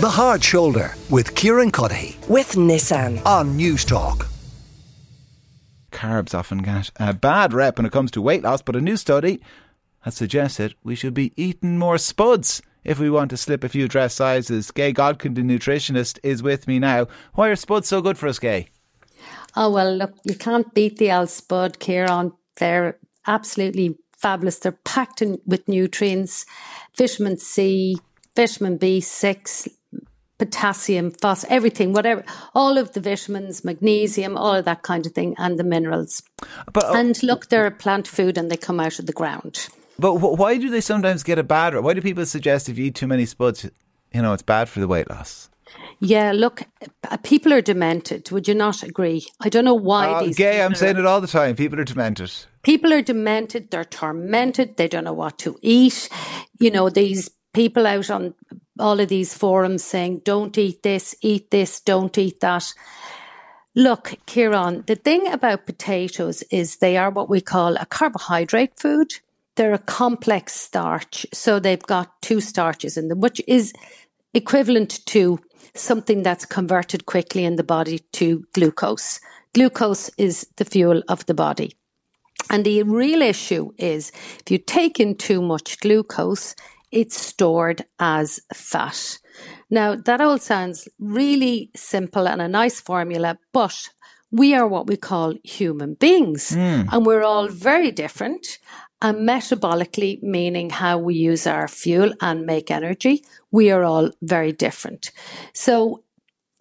The Hard Shoulder with Kieran Cuddihy with Nissan. on Newstalk. Carbs often get a bad rep when it comes to weight loss, but a new study has suggested we should be eating more spuds if we want to slip a few dress sizes. Gaye Godkin, the nutritionist, is with me now. Why are spuds so good for us, Gaye? Oh, well, look, you can't beat the Al Spud, Kieran. They're absolutely fabulous. They're packed in with nutrients, vitamin C, vitamin B6, potassium, phos, everything, whatever, all of the vitamins, magnesium, all of that kind of thing, and the minerals. But uh, And look, they're a plant food and they come out of the ground. but wh- why do they sometimes get a bad rep? Why do people suggest if you eat too many spuds, you know, it's bad for the weight loss? Yeah, look, uh, people are demented. Would you not agree? I don't know why Uh, these gay, I'm people saying it all the time. People are demented. people are demented, they're tormented, they don't know what to eat. You know, these people out on all of these forums saying, don't eat this, eat this, don't eat that. Look, Kieran, the thing about potatoes is they are what we call a carbohydrate food. They're a complex starch. So they've got two starches in them, which is equivalent to something that's converted quickly in the body to glucose. Glucose is the fuel of the body. And the real issue is if you take in too much glucose, it's stored as fat. Now, that all sounds really simple and a nice formula, but we are what we call human beings, and we're all very different. And metabolically, meaning how we use our fuel and make energy, we are all very different. So,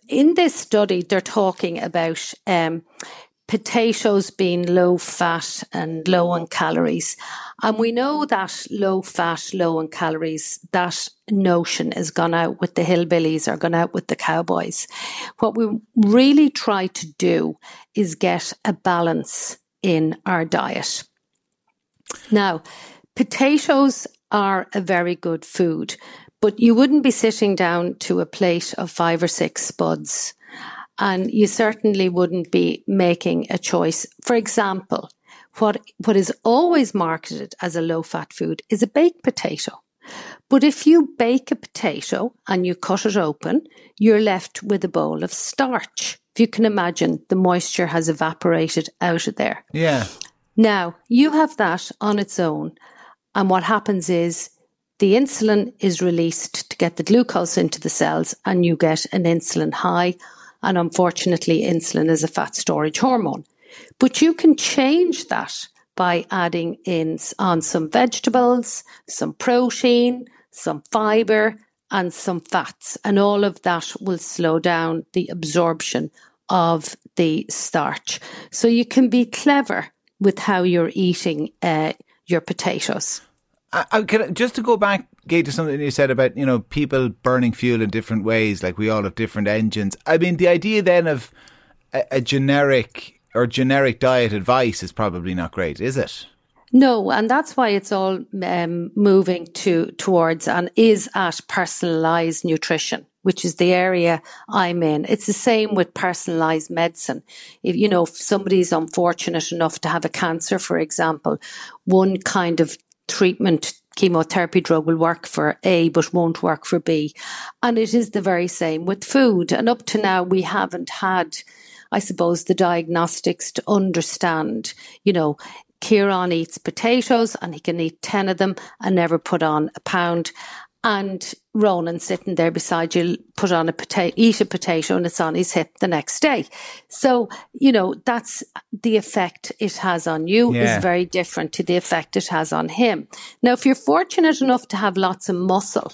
in this study, they're talking about um, potatoes being low fat and low in calories. And we know that low fat, low in calories, that notion has gone out with the hillbillies or gone out with the cowboys. What we really try to do is get a balance in our diet. Now, potatoes are a very good food, but you wouldn't be sitting down to a plate of five or six spuds and you certainly wouldn't be making a choice. For example, what, what is always marketed as a low fat food is a baked potato. But if you bake a potato and you cut it open, you're left with a bowl of starch. If you can imagine, the moisture has evaporated out of there. Yeah. Now, you have that on its own. And what happens is the insulin is released to get the glucose into the cells, and you get an insulin high. And unfortunately, insulin is a fat storage hormone. But you can change that by adding in on some vegetables, some protein, some fiber, and some fats. And all of that will slow down the absorption of the starch. So you can be clever with how you're eating uh, your potatoes. Can, just to go back, Gaye, to something you said about you know people burning fuel in different ways, like we all have different engines. I mean, the idea then of a, a generic or generic diet advice is probably not great, is it? No, and that's why it's all um, moving to towards and is at personalized nutrition, which is the area I'm in. It's the same with personalized medicine. If you know if somebody's unfortunate enough to have a cancer, for example, one kind of treatment chemotherapy drug will work for A but won't work for B. And it is the very same with food. And up to now we haven't had I suppose, the diagnostics to understand, you know, Kieran eats potatoes and he can eat 10 of them and never put on a pound. And Ronan sitting there beside you, put on a potato, eat a potato and it's on his hip the next day. So, you know, that's the effect it has on you Yeah. is very different to the effect it has on him. Now, if you're fortunate enough to have lots of muscle,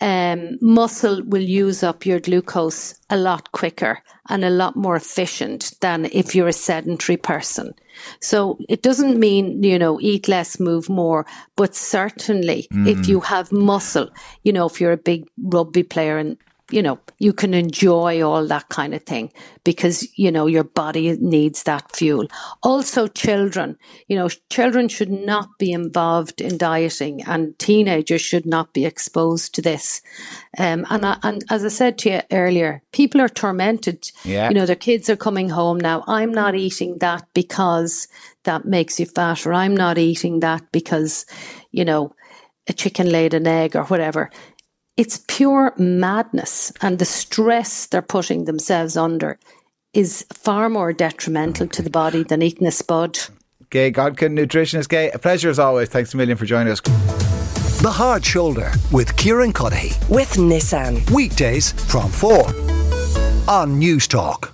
um, muscle will use up your glucose a lot quicker and a lot more efficient than if you're a sedentary person. So it doesn't mean, you know, eat less, move more, but certainly if you have muscle, you know, if you're a big rugby player and you know, you can enjoy all that kind of thing because, you know, your body needs that fuel. Also, children, you know, children should not be involved in dieting and teenagers should not be exposed to this. Um, and, I, and as I said to you earlier, people are tormented. Yeah. You know, their kids are coming home now. I'm not eating that because that makes you fat, or I'm not eating that because, you know, a chicken laid an egg or whatever it's pure madness. And the stress they're putting themselves under is far more detrimental to the body than eating a spud. Gaye Godkin, nutritionist Gaye. A pleasure as always. Thanks a million for joining us. The Hard Shoulder with Kieran Cuddihy. With Nissan. Weekdays from 4 on Newstalk.